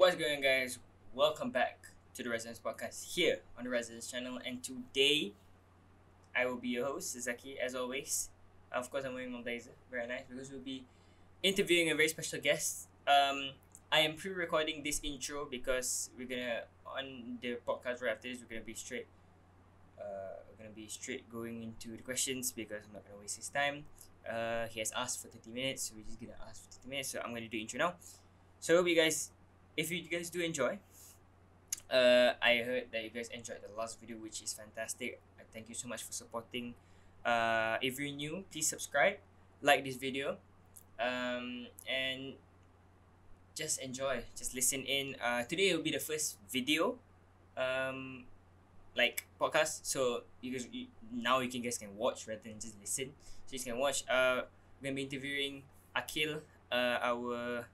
What's going on, guys? Welcome back to the Residence Podcast here on the Residence channel. And today, I will be your host, Zaki, as always. Of course, I'm wearing my blazer. Very nice because we'll be interviewing a very special guest. Um, I am pre-recording this intro because we're gonna on the podcast right after this. We're gonna be straight. Uh, we're gonna be straight going into the questions because I'm not gonna waste his time. Uh, he has asked for 30 minutes, so we're just gonna ask for 30 minutes. So I'm gonna do intro now. So I hope you guys, if you guys do enjoy, uh, I heard that you guys enjoyed the last video, which is fantastic. I thank you so much for supporting. Uh, if you're new, please subscribe, like this video, um, and just enjoy. Just listen in. Uh, today will be the first video, um, like podcast. So you guys you, now you can guys can watch rather than just listen. So you can watch. Uh, we're gonna be interviewing Akil, uh, our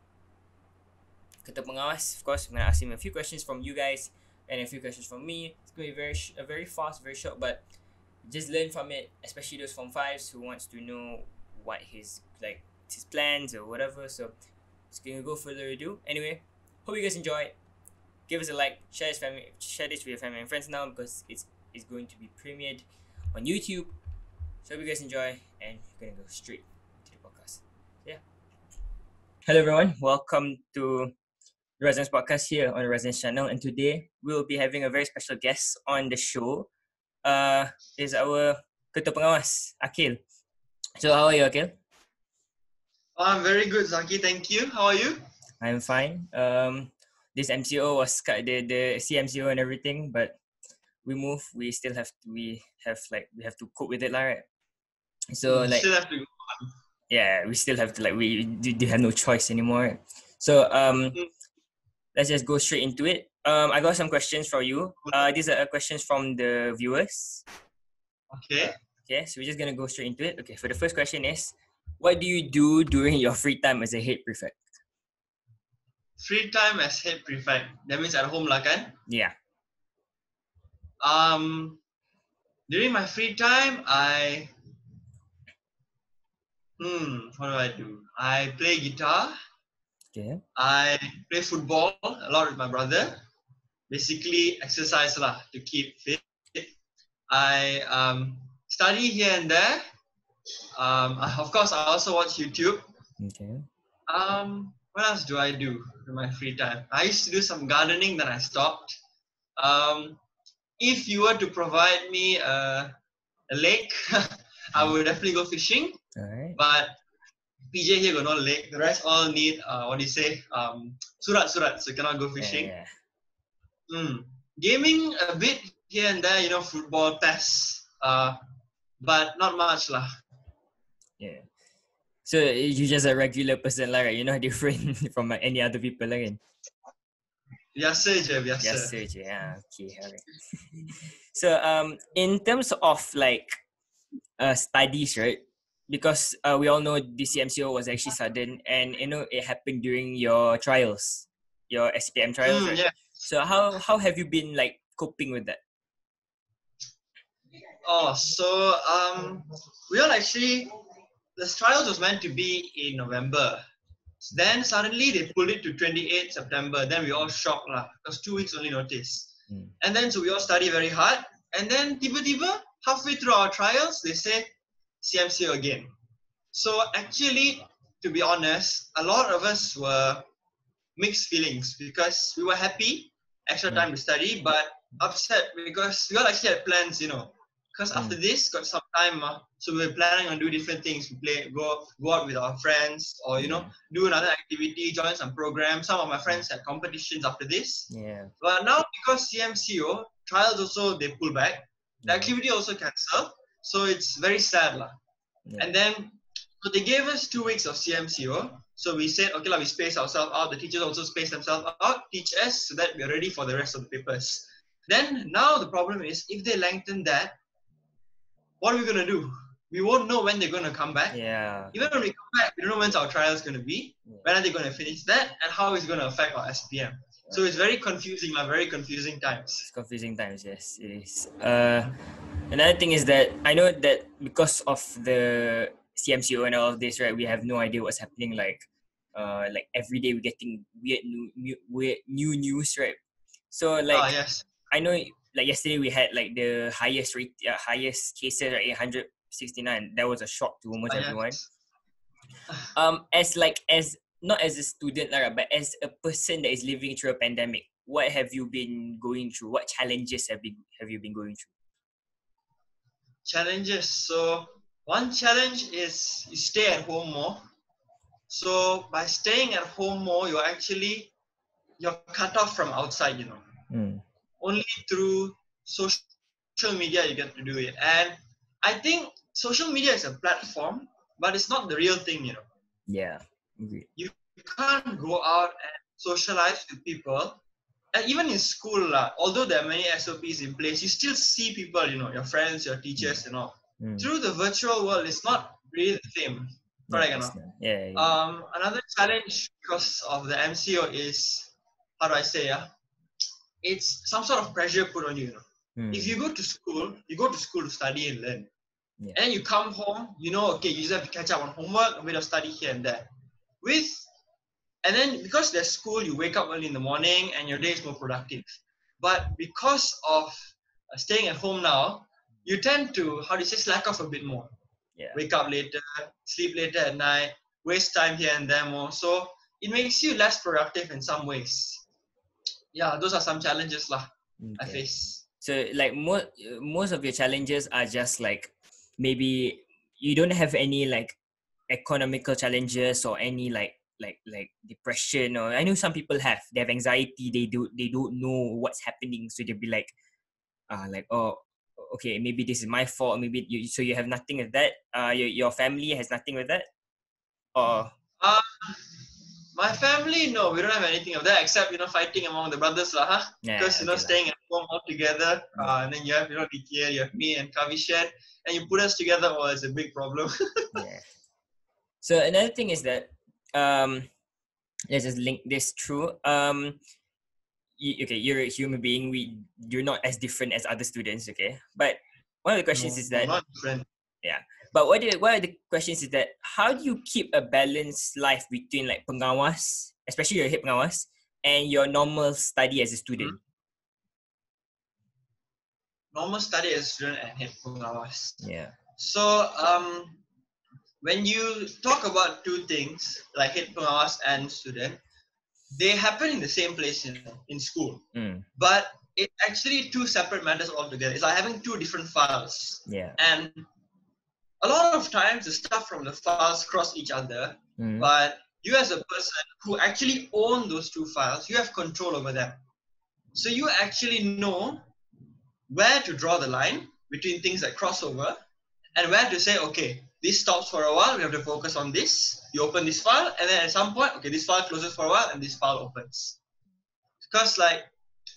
ketua pengawas. Of course, I'm gonna ask him a few questions from you guys and a few questions from me. It's gonna be very sh- very fast, very short, but just learn from it. Especially those from fives who wants to know what his like his plans or whatever. So it's gonna go further ado. Anyway, hope you guys enjoy. Give us a like, share this family, share this with your family and friends now because it's it's going to be premiered on YouTube. So hope you guys enjoy, and we're gonna go straight to the podcast. Yeah. Hello everyone, welcome to the Residence Podcast here on the Residence channel, and today we'll be having a very special guest on the show. Uh, is our ketua pengawas Akil. So how are you, Akil? I'm very good, Zaki. Thank you. How are you? I'm fine. Um, this MCO was cut the the CMCO and everything, but we move. We still have to. We have like we have to cope with it, lah, right? So You like still have to. yeah, we still have to like we do, do have no choice anymore. So um, Mm. Let's just go straight into it. Um, I got some questions for you. Uh, these are uh, questions from the viewers. Okay. Okay, so we're just gonna go straight into it. Okay, for the first question is, what do you do during your free time as a head prefect? Free time as head prefect. That means at home lah kan? Yeah. Um, during my free time, I hmm, what do I do? I play guitar. Okay. I play football a lot with my brother. Basically, exercise lah to keep fit. I um, study here and there. Um, of course, I also watch YouTube. Okay. Um, what else do I do in my free time? I used to do some gardening, then I stopped. Um, if you were to provide me a, a lake, I would definitely go fishing. All right. But PJ here got no lake. The rest all need uh, what do you say? Um, surat surat, so you cannot go fishing. Yeah. Mm. Gaming a bit here and there, you know, football, PES, uh, but not much lah. yeah. So you're just a regular person lah, right? You're not different from any other people lah kan? Biasa je, biasa. Biasa je. Yeah. Okay. Alright. so um, in terms of like uh studies, right? Because uh, we all know DCMCO was actually sudden, and you know it happened during your trials, your SPM trials, Mm, right? yeah. So how how have you been like coping with that? Oh, so um, we all actually the trials was meant to be in November. Then suddenly they pulled it to 28 September. Then we all shocked lah, because two weeks only notice. Hmm. And then so we all study very hard. And then tiba-tiba halfway through our trials, they say CMCO again. So actually, to be honest, a lot of us were mixed feelings because we were happy, extra Hmm. time to study, but upset because we all actually had plans, you know. Because Mm. after this, got some time, uh, so we were planning on do different things. We play, go, go out with our friends, or you know, do another activity, join some program. Some of my friends had competitions after this. Yeah. But now because CMCO trials also they pull back, the activity also cancelled. So it's very sad lah. Yeah. And then so they gave us two weeks of CMCO. So we said, okay, lah, we space ourselves out. The teachers also space themselves out, teach us so that we're ready for the rest of the papers. Then now the problem is if they lengthen that, what are we gonna do? We won't know when they're gonna come back. Yeah. Even when we come back, we don't know when's our trials gonna be. Yeah. When are they gonna finish that, and how is it gonna affect our SPM? So it's very confusing, like very confusing times. It's confusing times, yes, it is. Uh, another thing is that I know that because of the CMCO and all of this, right, we have no idea what's happening like uh like every day we're getting weird new, new weird new news, right? So like ah, yes. I know like yesterday we had like the highest rate uh, highest cases at 869. That was a shock to almost Ah, everyone. yes. Um as like as not as a student lah, but as a person that is living through a pandemic, what have you been going through? What challenges have been have you been going through? Challenges. So one challenge is you stay at home more. So by staying at home more, you're actually you're cut off from outside, you know. Hmm. Only through social media you get to do it. And I think social media is a platform, but it's not the real thing, you know. Yeah. You can't go out and socialize with people. And even in school, lah, although there are many SOPs in place, you still see people, you know, your friends, your teachers, you know. Mm. Through the virtual world, it's not really the same. Correct, Yeah, or that's not? not- yeah, yeah. Um, another challenge because of the MCO is, how do I say, yeah? It's some sort of pressure put on you. you know. Mm. If you go to school, you go to school to study and learn. Yeah. And you come home, you know, okay, you just have to catch up on homework, a bit of study here and there. With and then because there's school, you wake up early in the morning and your day is more productive. But because of uh, staying at home now, you tend to how do you say slack off a bit more. Yeah. Wake up later, sleep later at night, waste time here and there more. So it makes you less productive in some ways. Yeah, those are some challenges lah I face. So like most most of your challenges are just like maybe you don't have any like economical challenges or any like like like depression or I know some people have they have anxiety they do they don't know what's happening so they'll be like uh like oh okay maybe this is my fault maybe you so you have nothing with that uh your, your family has nothing with that or Um, my family, no, we don't have anything of that except you know fighting among the brothers lah, huh? yeah, Because you know okay lah. staying at home all together, uh, and then you have you know DK, you have me and Kavishan, and you put us together, oh, it's a big problem. yeah. So another thing is that um let's just link this through. Um you, okay, you're a human being. We you're not as different as other students, okay? But one of the questions No, is that yeah. but what the, one of the questions is that how do you keep a balanced life between like pengawas, especially your head pengawas, and your normal study as a student? Normal study as student and head pengawas. Yeah. So um, when you talk about two things like head pengawas and student, they happen in the same place in, in school, Mm, but it's actually two separate matters altogether. It's like having two different files. yeah. and a lot of times the stuff from the files cross each other Mm, but you as a person who actually own those two files you have control over them so you actually know where to draw the line between things that cross over and where to say okay this stops for a while we have to focus on this. You open this file and then at some point okay this file closes for a while and this file opens. Because like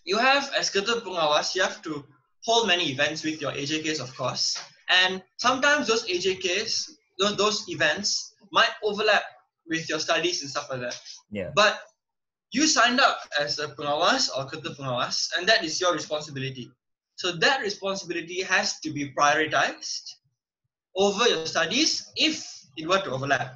you have as ketua pengawas you have to hold many events with your AJKs of course. And sometimes those AJKs those, those events might overlap with your studies and stuff like that. Yeah. but you signed up as a pengawas or ketua pengawas and that is your responsibility. So that responsibility has to be prioritized over your studies if it were to overlap.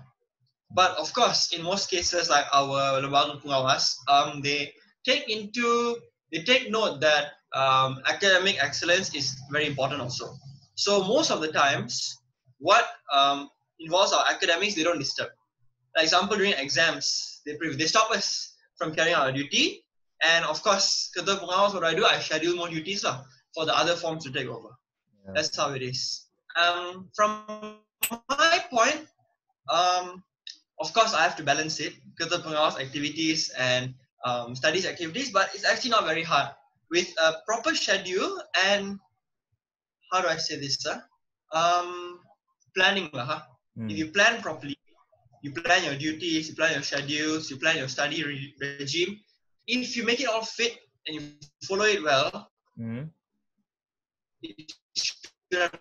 But of course in most cases like our lembaga pengawas um, they take into they take note that um, academic excellence is very important also. So most of the times what um, involves our academics they don't disturb. Like example during exams they pre- they stop us from carrying out our duty. And of course what do I do? I schedule more duties lah for the other forms to take over. Yeah. that's how it is um, from my point um, of course I have to balance it ketua pengawas activities and um, studies activities but it's actually not very hard with a proper schedule and how do I say this sir um, planning lah huh? Mm, if you plan properly, you plan your duties, you plan your schedules, you plan your study re- regime. If you make it all fit and you follow it well, mm. you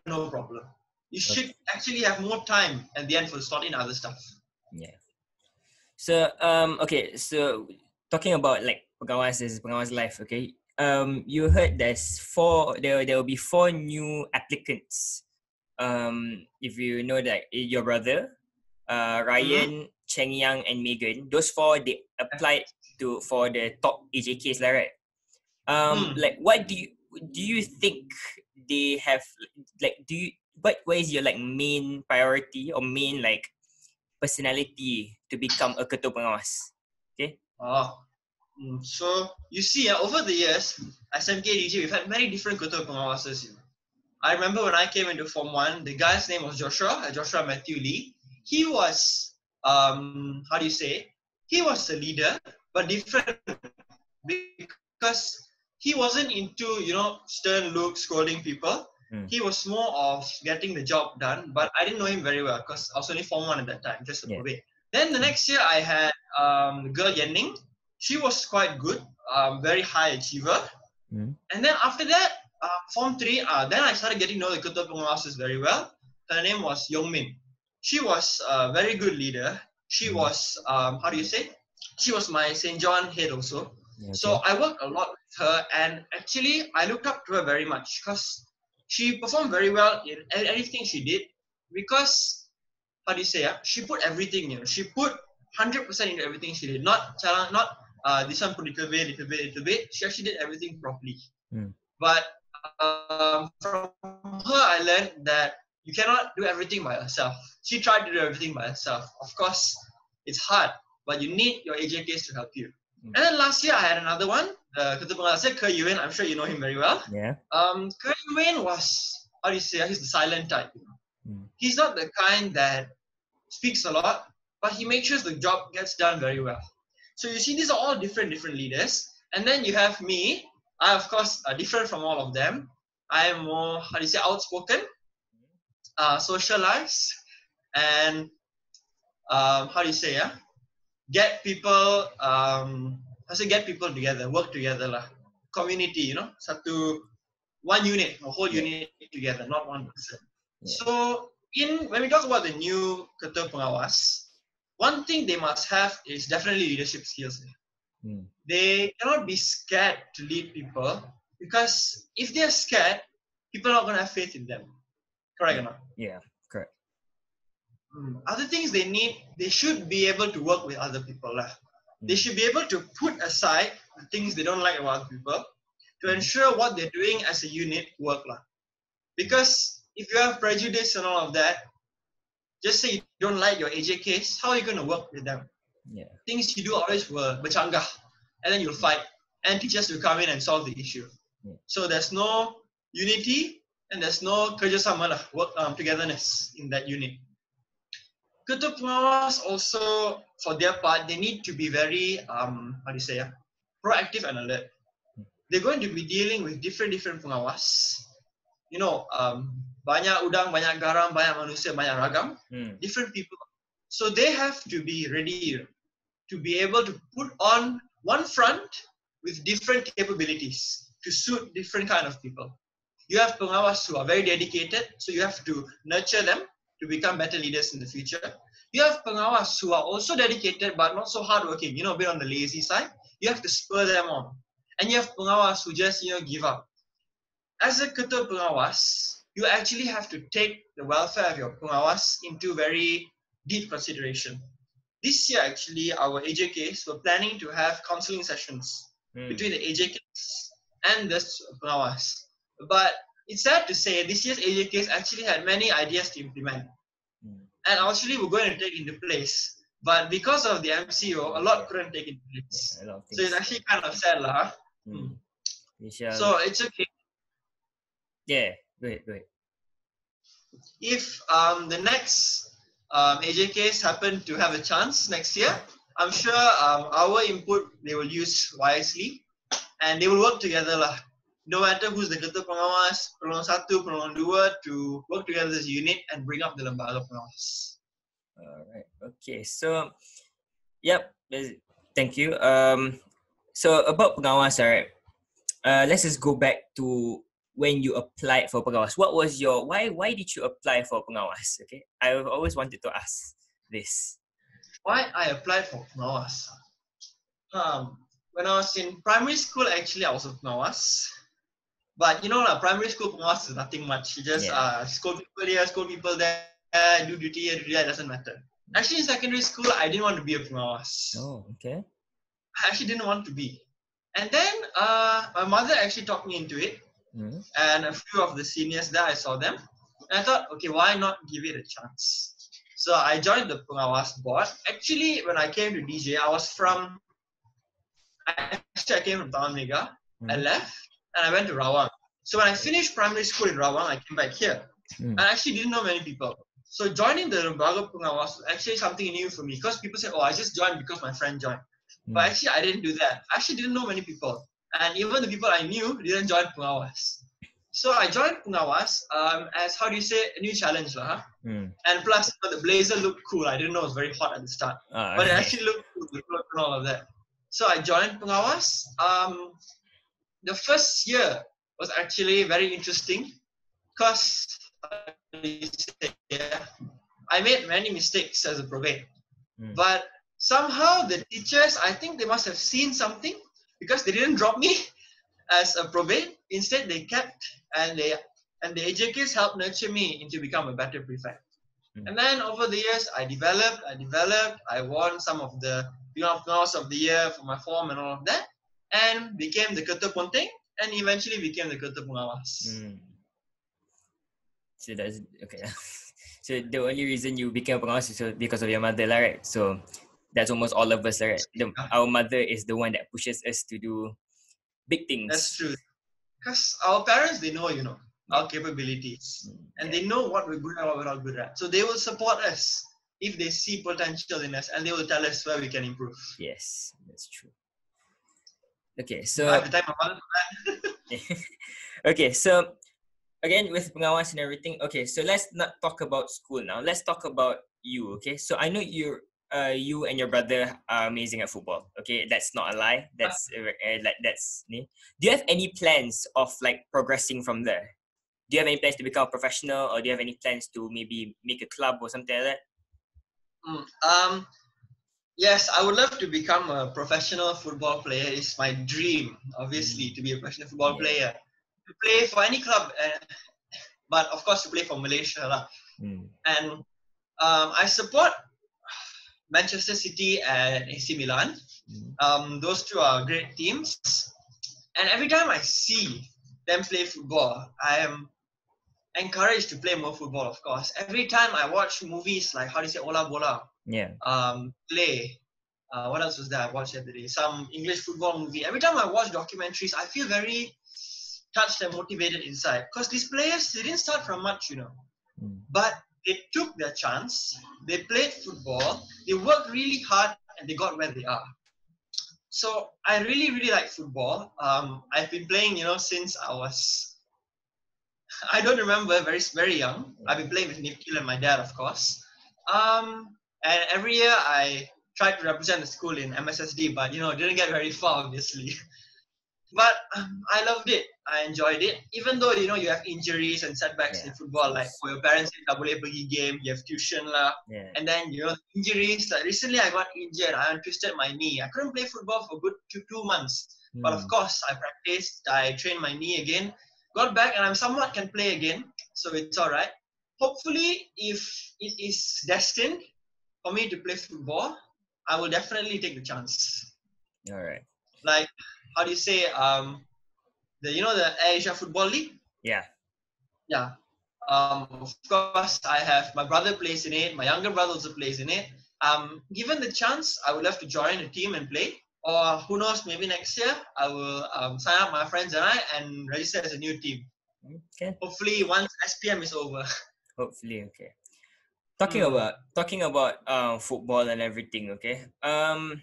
no problem. You should actually have more time at the end for slot in other stuff. Yeah. So um okay, so talking about like pengawas is pengawas life, okay? Um you heard there's four there there will be four new applicants. Um if you know that eh, your brother, uh Ryan, Cheng Yang, and Megan. Those four they applied to for the top AJKs, lah, right? Um, Hmm. like what do you do you think they have like do you what what is your like main priority or main like personality to become a ketua pengawas? Okay. Oh. So you see, uh, over the years, SMK DJ, we've had many different ketua pengawases. You know. I remember when I came into Form 1, the guy's name was Joshua, uh, Joshua Matthew Lee. He was, um, how do you say, he was the leader, but different because he wasn't into, you know, stern look, scolding people. Mm. He was more of getting the job done, but I didn't know him very well because I was only Form 1 at that time, just a Yeah. bit. Then the next year, I had um, the girl Yenning. She was quite good, um, very high achiever. Mm. And then after that, uh, Form 3, uh, then I started getting to know the Ketua Pengawases very well. Her name was Yongmin. She was a very good leader. She Mm. was, um, how do you say? She was my St. John head also. So I worked a lot with her, and actually, I looked up to her very much because she performed very well in anything she did. Because how do you say? Uh, she put everything. You know, she put hundred percent into everything she did. Not not uh, this one put little bit, little bit, little bit. She actually did everything properly. Mm. But um, from her, I learned that you cannot do everything by yourself. She tried to do everything by herself. Of course, it's hard, but you need your AJKs to help you. And then last year I had another one, uh, Ke Yuen. I'm sure you know him very well. yeah. Um, Ke Yuen was, how do you say, he's the silent type. You know? Mm. He's not the kind that speaks a lot, but he makes sure the job gets done very well. So you see, these are all different, different leaders. And then you have me. I, of course, are different from all of them. I am more, how do you say, outspoken, uh, socialized, and um, how do you say, yeah? Get people, um, I say get people together, work together lah. Community, you know, satu, one unit, a whole unit together, not one person. Yeah. So in when we talk about the new ketua pengawas, one thing they must have is definitely leadership skills. Mm. They cannot be scared to lead people because if they're scared, people are not going to have faith in them. Correct or not? Yeah. Correct. Mm. Other things they need, they should be able to work with other people. lah. They Mm. should be able to put aside the things they don't like about other people to Mhm. ensure what they're doing as a unit work. lah. Because if you have prejudice and all of that, just say you don't like your AJKs, how are you going to work with them? Yeah. Things you do always will bercanggah, and then you'll fight, and teachers will come in and solve the issue. Yeah. So there's no unity and there's no kerjasama lah, work um, togetherness in that unit. Ketua pengawas also, for their part, they need to be very, um, how do you say, proactive and alert. They're going to be dealing with different different pengawas. You know, um, banyak udang, banyak garam, banyak manusia, banyak ragam Mm. different people. So they have to be ready to be able to put on one front with different capabilities to suit different kind of people. You have pengawas who are very dedicated, so you have to nurture them to become better leaders in the future. You have pengawas who are also dedicated but not so hardworking, you know, a bit on the lazy side. You have to spur them on. And you have pengawas who just, you know, give up. As a ketua pengawas, you actually have to take the welfare of your pengawas into very deep consideration. This year, actually, our AJKs were planning to have counseling sessions Mm. between the AJKs and the pengawas. But it's sad to say this year's AJKs actually had many ideas to implement. Mm. And actually, we're going to take into place. But because of the MCO, a lot couldn't take into place. Yeah, a lot of So it's actually kind of sad, lah. huh? Mm. Shall. So it's okay. yeah. great, great. If um, the next um, AJKs happen to have a chance next year, I'm sure um, our input they will use wisely and they will work together lah. No matter who's the ketua pengawas, penolong satu, penolong dua to work together as a unit and bring up the lembaga pengawas. Alright. Okay. So, yep. Thank you. Um, so about pengawas, alright. Uh, let's just go back to when you applied for pengawas. What was your why? Why did you apply for pengawas? Okay, I've always wanted to ask this. Why I applied for pengawas? Um, when I was in primary school, actually I was a pengawas. But you know, lah, primary school pengawas is nothing much. You just Yeah. uh, scold people here, scold people there, do duty here, do that, doesn't matter. Actually, in secondary school, I didn't want to be a pengawas. Oh, okay. I actually didn't want to be. And then uh, my mother actually talked me into it, Mm. and a few of the seniors there, I saw them. And I thought, okay, why not give it a chance? So I joined the pengawas board. Actually, when I came to DJ, I was from, actually, I came from Taman Megah. I Mm. left and I went to Rawang. So when I finished primary school in Rawang, I came back here. Mm. I actually didn't know many people. So joining the Lembaga Pengawas was actually something new for me because people said, oh, I just joined because my friend joined. But Mm. actually, I didn't do that. I actually didn't know many people. And even the people I knew didn't join Pengawas. So I joined Pengawas um, as, how do you say, a new challenge. lah. huh? Mm. And plus, you know, the blazer looked cool. I didn't know it was very hot at the start. Ah, But it actually looked cool, and all of that. So I joined Pengawas. Um, the first year was actually very interesting because yeah, I made many mistakes as a probate. Mm. But somehow the teachers, I think they must have seen something because they didn't drop me as a probate. Instead, they kept and they and the AJKs helped nurture me into become a better prefect. Mm. And then over the years, I developed, I developed, I won some of the Pengawas of the Year for my form and all of that, and became the Ketua Ponteng, and eventually became the Ketua Pengawas. Mm. So that's okay. so the only reason you became a pengawas is so- because of your mother, lah, right? So that's almost all of us, lah, right? The, our mother is the one that pushes us to do big things. That's true. Because our parents, they know, you know, our capabilities. Mm, and they know what we're good at, what we're not good at. So they will support us if they see potential in us, and they will tell us where we can improve. Yes, that's true. Okay, so I have to thank my mother for that. okay, so again with pengawas and everything. Okay, so let's not talk about school now. Let's talk about you. Okay, so I know you're uh, you and your brother are amazing at football. Okay, that's not a lie. That's uh, uh, like that's. Do you have any plans of like progressing from there? Do you have any plans to become a professional, or do you have any plans to maybe make a club or something like that? Mm, Um, yes, I would love to become a professional football player. It's my dream, obviously, to be a professional football player. To play for any club, uh, but of course to play for Malaysia. lah. Mm. And um, I support Manchester City and AC Milan. Mm. Um, those two are great teams. And every time I see them play football, I am encouraged to play more football, of course. Every time I watch movies like, how do you say, Ola Bola, Yeah. um, play, uh, what else was that I watched the other day? Some English football movie. Every time I watch documentaries, I feel very touched and motivated inside. Because these players, they didn't start from much, you know Mm. but they took their chance. They played football. They worked really hard, and they got where they are. So I really, really like football. Um, I've been playing, you know, since I was. I don't remember, very, very young. I've been playing with Nikhil and my dad, of course. Um, and every year I tried to represent the school in MSSD, but you know, didn't get very far, obviously. But um, I loved it. I enjoyed it. Even though you know you have injuries and setbacks Yeah, in football, like for your parents in double A pergi game, you have tuition lah, Yeah. and then you know injuries. Like recently, I got injured. I twisted my knee. I couldn't play football for good two two months. But of Mm. course, I practiced. I trained my knee again. Got back, and I'm somewhat can play again. So it's all right. Hopefully, if it is destined for me to play football, I will definitely take the chance All right. like how do you say um the you know the Asia Football League? Yeah. Yeah. Um of course I have my brother plays in it, my younger brother also plays in it. Um given the chance I would love to join a team and play. Or who knows, maybe next year I will um, sign up my friends and I and register as a new team. Okay. Hopefully once SPM is over. Hopefully, okay. Talking Mm. about talking about um football and everything, okay. Um,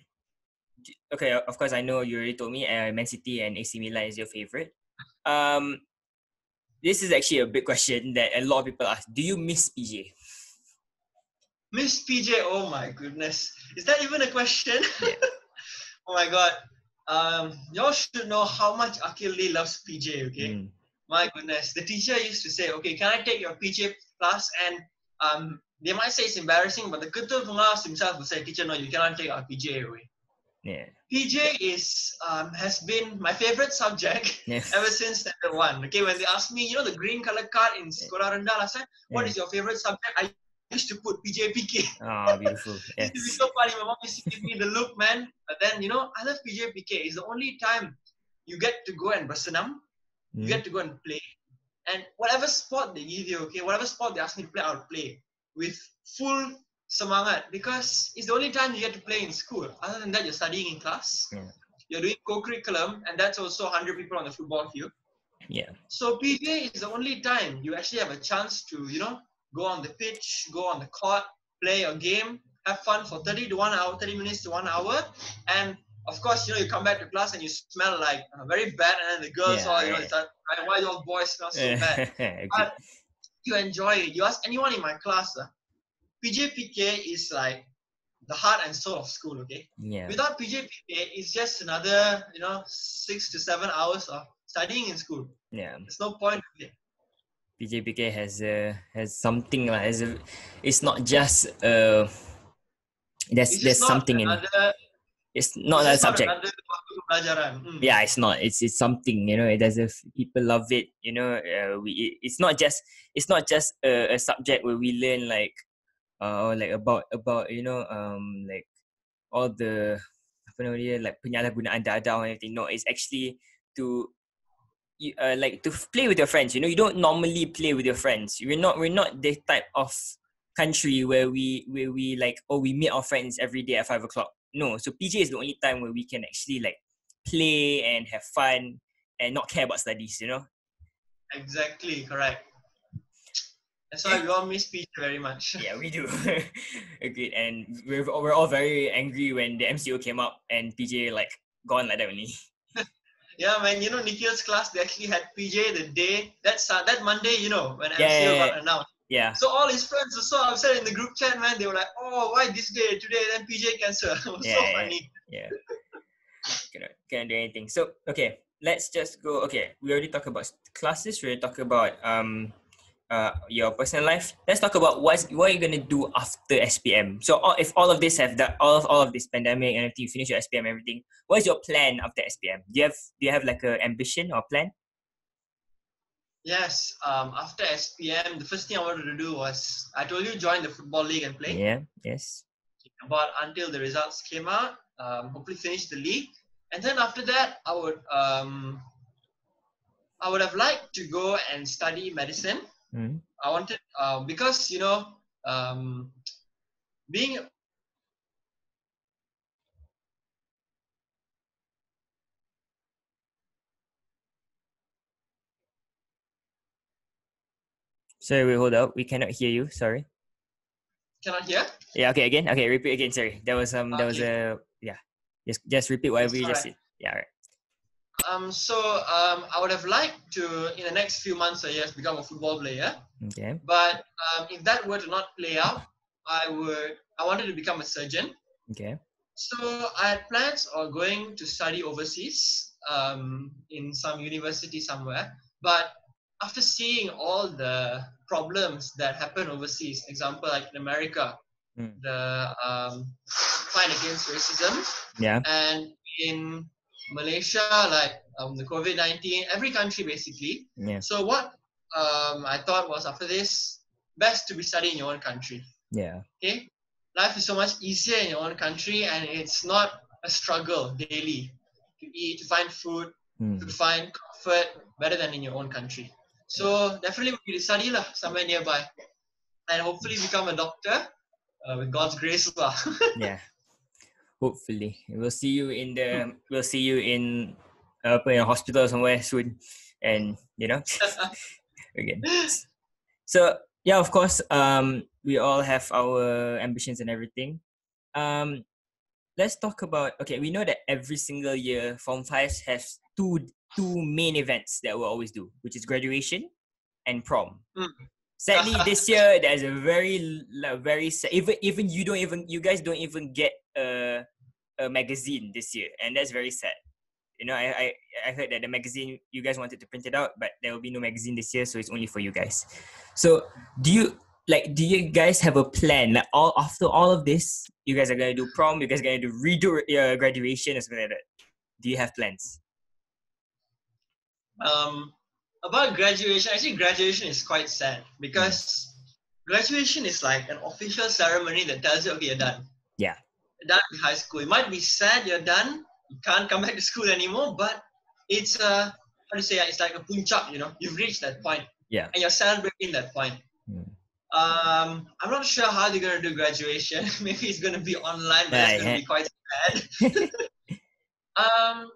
okay. Of course, I know you already told me. Uh, Man City and AC Milan is your favorite. Um, this is actually a big question that a lot of people ask. Do you miss PJ? Miss PJ, oh my goodness. Is that even a question? Yeah. oh my god. Um, y'all should know how much Akil Lee loves PJ, okay? Mm, My goodness. The teacher used to say, okay, can I take your PJ class? And um, they might say it's embarrassing, but the Ketua Pengawas himself will say, teacher, no, you cannot take our PJ away. yeah. PJ is um, has been my favorite subject Yeah. ever since standard one. Okay, when they ask me, you know, the green color card in Sekolah Rendah last time, what Yeah. is your favorite subject? I used to put PJPK. Oh, beautiful. It Yes. used to be so funny. My mom used to give me the look, man. But then, you know, I love PJPK. It's the only time you get to go and bersenam, you Mm. get to go and play. And whatever sport they give you, okay, whatever sport they ask me to play, I'll play with full semangat because it's the only time you get to play in school. Other than that, you're studying in class. Yeah. You're doing co-curriculum, and that's also 100 people on the football field. Yeah. So PJ is the only time you actually have a chance to, you know, go on the pitch, go on the court, play a game, have fun for 30 to one hour, 30 minutes to one hour, and of course, you know, you come back to class and you smell like uh, very bad, and then the girls Yeah, all, you know, yeah. it's like, "Why- why your boys smell so bad? okay. But you enjoy it. You ask anyone in my class, uh, PJPK is like the heart and soul of school. Okay, Yeah. without PJPK, it's just another, you know, six to seven hours of studying in school. Yeah. There's no point. PJPK has a has something like as a, it's not just uh there's It's there's just not something in another, it's not a it's not subject. another waktu pembelajaran. Mm. yeah it's not. It's it's something you know it does if people love it you know uh, we it, it's not just it's not just a, a subject where we learn like uh like about about you know um like all the apa nama dia like penyalahgunaan dadah and everything no it's actually to you, uh, like to play with your friends you know. You don't normally play with your friends. We're not we're not the type of country where we where we like oh we meet our friends every day at five o'clock. No so pj is the only time where we can actually like play and have fun and not care about studies you know Exactly, correct. That's why we all miss PJ very much. yeah we do agreed and we're, we're all very angry when the mco came up and pj like gone like that only Yeah, man. You know, Nikhil's class they actually had PJ the day that Sun- uh, that Monday. You know, when Yeah, MCO yeah, got yeah. announced. yeah So all his friends were so upset in the group chat, man. They were like, "Oh, why this day today? Then PJ cancel." it was Yeah, so funny. yeah cannot cannot do anything so okay let's just go okay we already talked about classes we already talked about um uh your personal life let's talk about what's what are you gonna do after spm so all, if all of this have that all of all of this pandemic and everything you finish your spm everything what is your plan after spm do you have do you have like a ambition or plan Yes. Um. After SPM, the first thing I wanted to do was I told you join the football league and play. yeah yes But until the results came out, um, hopefully finish the league, and then after that, I would um. I would have liked to go and study medicine. mm. I wanted uh, because you know um, being sorry we hold up we cannot hear you sorry cannot hear. yeah okay again okay repeat again sorry there was um there was a yeah just just repeat whatever you just alright. said yeah right. Um, so um, I would have liked to in the next few months or years become a football player. okay But um, if that were to not play out, I would I wanted to become a surgeon. okay So I had plans of going to study overseas um, in some university somewhere. But after seeing all the problems that happen overseas, example like in America, Mm. the um, fight against racism, yeah and in Malaysia, like um, the COVID 19, every country basically. yeah So, what um, I thought was after this, best to be studying in your own country. yeah Okay, life is so much easier in your own country, and it's not a struggle daily to eat, to find food, Hmm. to find comfort better than in your own country. So definitely we will study lah somewhere nearby, and hopefully become a doctor uh, with God's grace yeah. Hopefully. We'll see you in the we'll see you in uh, in a hospital somewhere soon. And you know again so yeah of course um we all have our ambitions and everything. Um let's talk about okay we know that every single year form 5 has two two main events that we'll always do which is graduation and prom. Mm. Sadly this year there's a very like, very even even you don't even you guys don't even get a a magazine this year and that's very sad. You know I, I i heard that the magazine you guys wanted to print it out but there will be no magazine this year so it's only for you guys. So do you like do you guys have a plan? Like all after all of this you guys are gonna do prom you guys are gonna do redo your graduation or something like that? Do you have plans? Um, about graduation, actually, graduation is quite sad because graduation is like an official ceremony that tells you, okay, you're done. Yeah. You're done with high school. It might be sad you're done. You can't come back to school anymore, but it's a how do you say? It's like a puncak. You know, you've reached that point. Yeah. And you're celebrating that point. Mm. Um, I'm not sure how they're gonna do graduation. Maybe it's gonna be online, but Yeah, it's gonna yeah. be quite sad. um,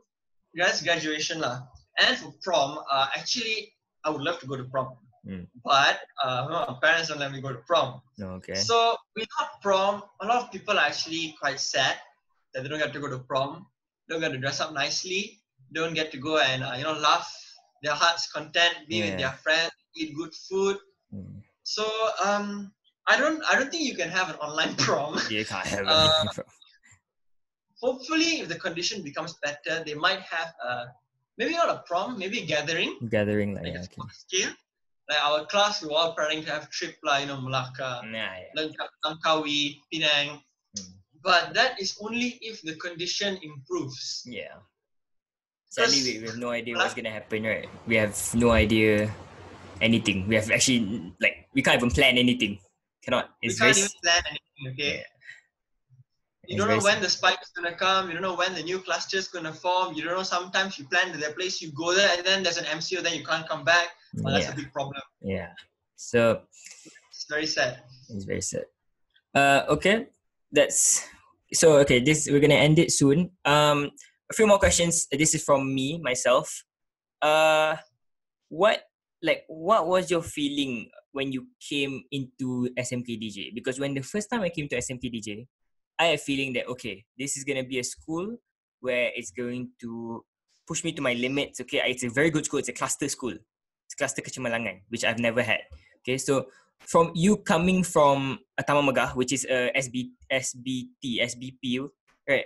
that's graduation lah. And for prom, uh, actually, I would love to go to prom, Mm. but uh, my parents don't let me go to prom. Okay. So without prom, a lot of people are actually quite sad that they don't get to go to prom, don't get to dress up nicely, don't get to go and uh, you know laugh their hearts content, be with their friends, eat good food. Mm. So um, I don't I don't think you can have an online prom. You can't have Uh, it. Hopefully, if the condition becomes better, they might have a maybe not a prom, maybe a gathering gathering like like yeah, okay. scale. Like our class, we were all planning to have trip like you know Malacca, Nah, yeah. Langkawi, Penang. Mm. But that is only if the condition improves. Yeah. Sadly, we, we have no idea what's gonna happen, right? We have no idea anything. We have actually like we can't even plan anything. Cannot. It's we can't very even plan anything, okay? Yeah. You don't know when the spike is gonna come. You don't know when the new cluster is gonna form. You don't know. Sometimes you plan to their place, you go there, and then there's an MCO, then you can't come back. Well, that's yeah, a big problem. yeah. So It's very sad. it's very sad. Uh, okay, that's so. Okay, this we're gonna end it soon. Um, a few more questions. This is from me myself. Uh, what like what was your feeling when you came into SMK DJ? Because when the first time I came to SMK DJ, I have a feeling that okay, this is gonna be a school where it's going to push me to my limits. Okay, it's a very good school. It's a cluster school. It's cluster Kecemerlangan, which I've never had. Okay, so from you coming from a Taman Megah, which is a SB, SBT, SBP, right?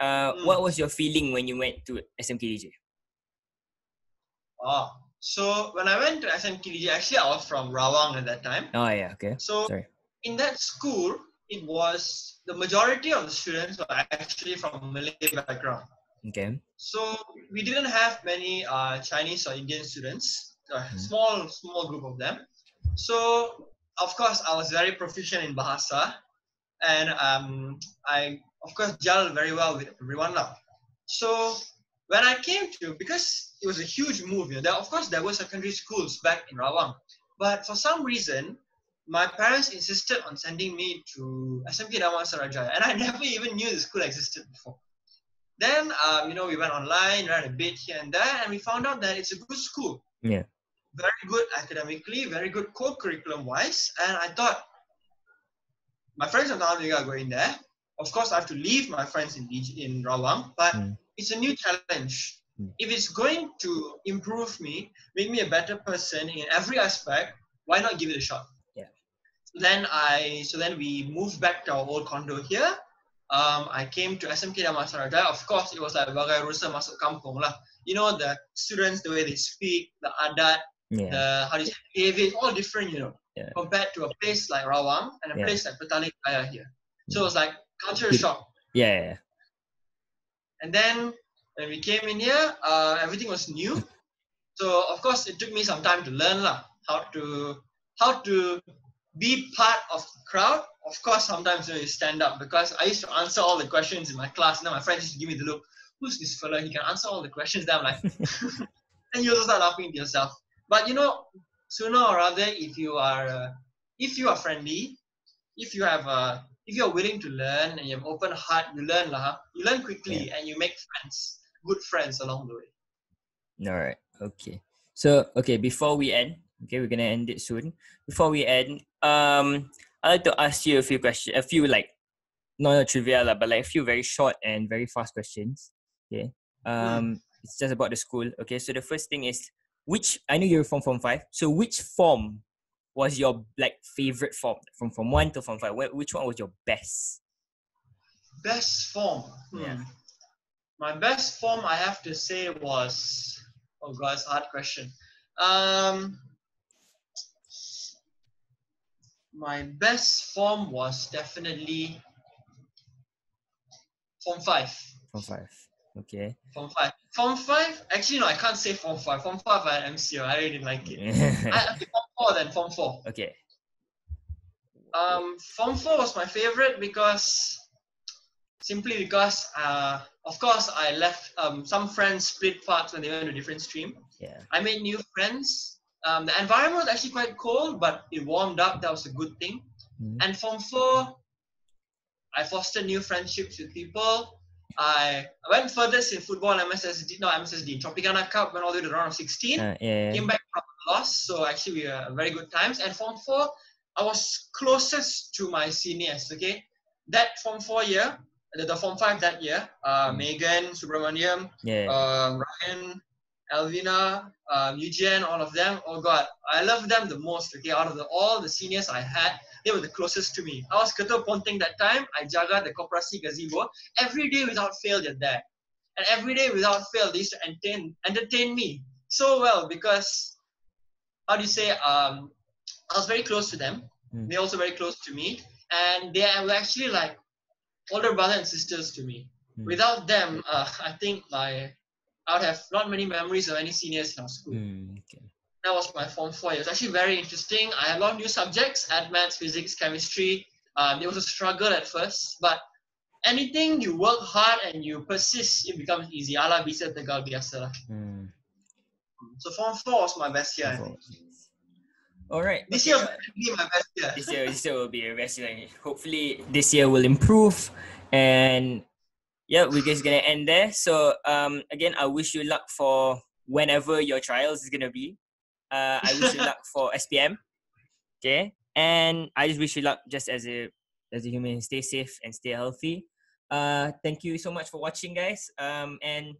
Uh, Mm. What was your feeling when you went to SMK DJ? Oh, so when I went to SMKDJ, actually I was from Rawang at that time. Oh yeah, okay. So Sorry. in that school, it was the majority of the students were actually from Malay background. Okay. So we didn't have many uh, Chinese or Indian students. A Mm. small, small group of them. So of course I was very proficient in Bahasa, and um, I of course gelled very well with everyone now. So when I came to because it was a huge move, you know, there, of course there were secondary schools back in Rawang, but for some reason my parents insisted on sending me to SMP Damansarajaya, and I never even knew the school existed before. Then, um, you know, we went online, ran a bit here and there, and we found out that it's a good school. Yeah. Very good academically, very good co-curriculum wise, and I thought my friends from Tamil are going there. Of course, I have to leave my friends in in Rawang, but Mm. it's a new challenge. Mm. If it's going to improve me, make me a better person in every aspect, why not give it a shot? So then I, so then we moved back to our old condo here. Um, I came to SMK Damansarajaya. Of course, it was like bagai rusa masuk kampung lah. You know the students, the way they speak, the adat, Yeah. the how do you say behavior, it's all different, you know, Yeah. compared to a place like Rawang and a Yeah. place like Petaling Jaya here. So it was like culture shock. Yeah. And then when we came in here, uh, everything was new. So of course, it took me some time to learn lah how to how to be part of the crowd. Of course, sometimes you, know, you stand up because I used to answer all the questions in my class. And then my friends used to give me the look, "Who's this fella? He can answer all the questions." Then I'm like, and you also start laughing to yourself. But you know, sooner or rather, if you are uh, if you are friendly, if you have a if you're willing to learn and you have open heart, you learn lah. You learn quickly and you make friends, good friends along the way. All right. Okay. So okay, before we end, okay, we're gonna end it soon. Before we end, um, I'd like to ask you a few questions, a few like not trivial lah, but like a few very short and very fast questions. Okay. Um, it's just about the school. Okay. So the first thing is which I know you're from Form Five. So which form was your like favorite form from Form One to Form Five? Which one was your best? Best form. Hmm. Yeah. My best form, I have to say, was oh god, it's a hard question. Um, my best form was definitely Form Five. Form Five. Okay. Form Five. Form Five. Actually, no, I can't say Form Five. Form Five, I had MCO. I really like it. I, I Form Four then Form Four. okay. Um, Form 4 was my favorite because simply because, uh, of course, I left um, some friends split parts when they went to different stream. Yeah. I made new friends. Um, the environment was actually quite cold, but it warmed up. That was a good thing. Mhm. And Form 4, I fostered new friendships with people. I went furthest in football, MSSD, no, MSSD, Tropicana Cup, went all the way to the round of 16 Uh, yeah. came back from a loss, so actually we were very good times. And Form 4, I was closest to my seniors, okay? That Form 4 year, the, the Form 5 that year, uh, Mm. Megan, Subramaniam, Yeah. um, Ryan, Alvina, um, Eugene, all of them, oh God, I love them the most, okay? Out of the, all the seniors I had, they were the closest to me. I was Ketua Ponting that time, I jaga the Koperasi Gazebo. Every day without fail, they're there. And every day without fail, they used to entertain, entertain me so well because how do you say um I was very close to them. Mm. They're also very close to me. And they were actually like older brother and sisters to me. Mm. Without them, uh, I think my I would have not many memories of any seniors in our school. Mm, okay. That was my form four. It was actually very interesting. I had a lot of new subjects, ad maths, physics, chemistry. Um, it was a struggle at first, but anything you work hard and you persist, it becomes easy. Ala bisa tegal biasa lah. Mm. So form four was my best year. All right. This okay, year was definitely my best year. this year this year will be a best year. Hopefully this year will improve and yeah, we're just gonna end there. So um again I wish you luck for whenever your trials is gonna be. Uh I wish you luck for SPM. Okay. And I just wish you luck just as a as a human. Stay safe and stay healthy. Uh thank you so much for watching guys. Um and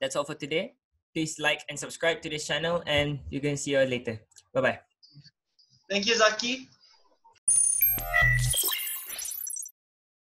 that's all for today. Please like and subscribe to this channel and you can see you all later. Bye bye. Thank you, Zaki.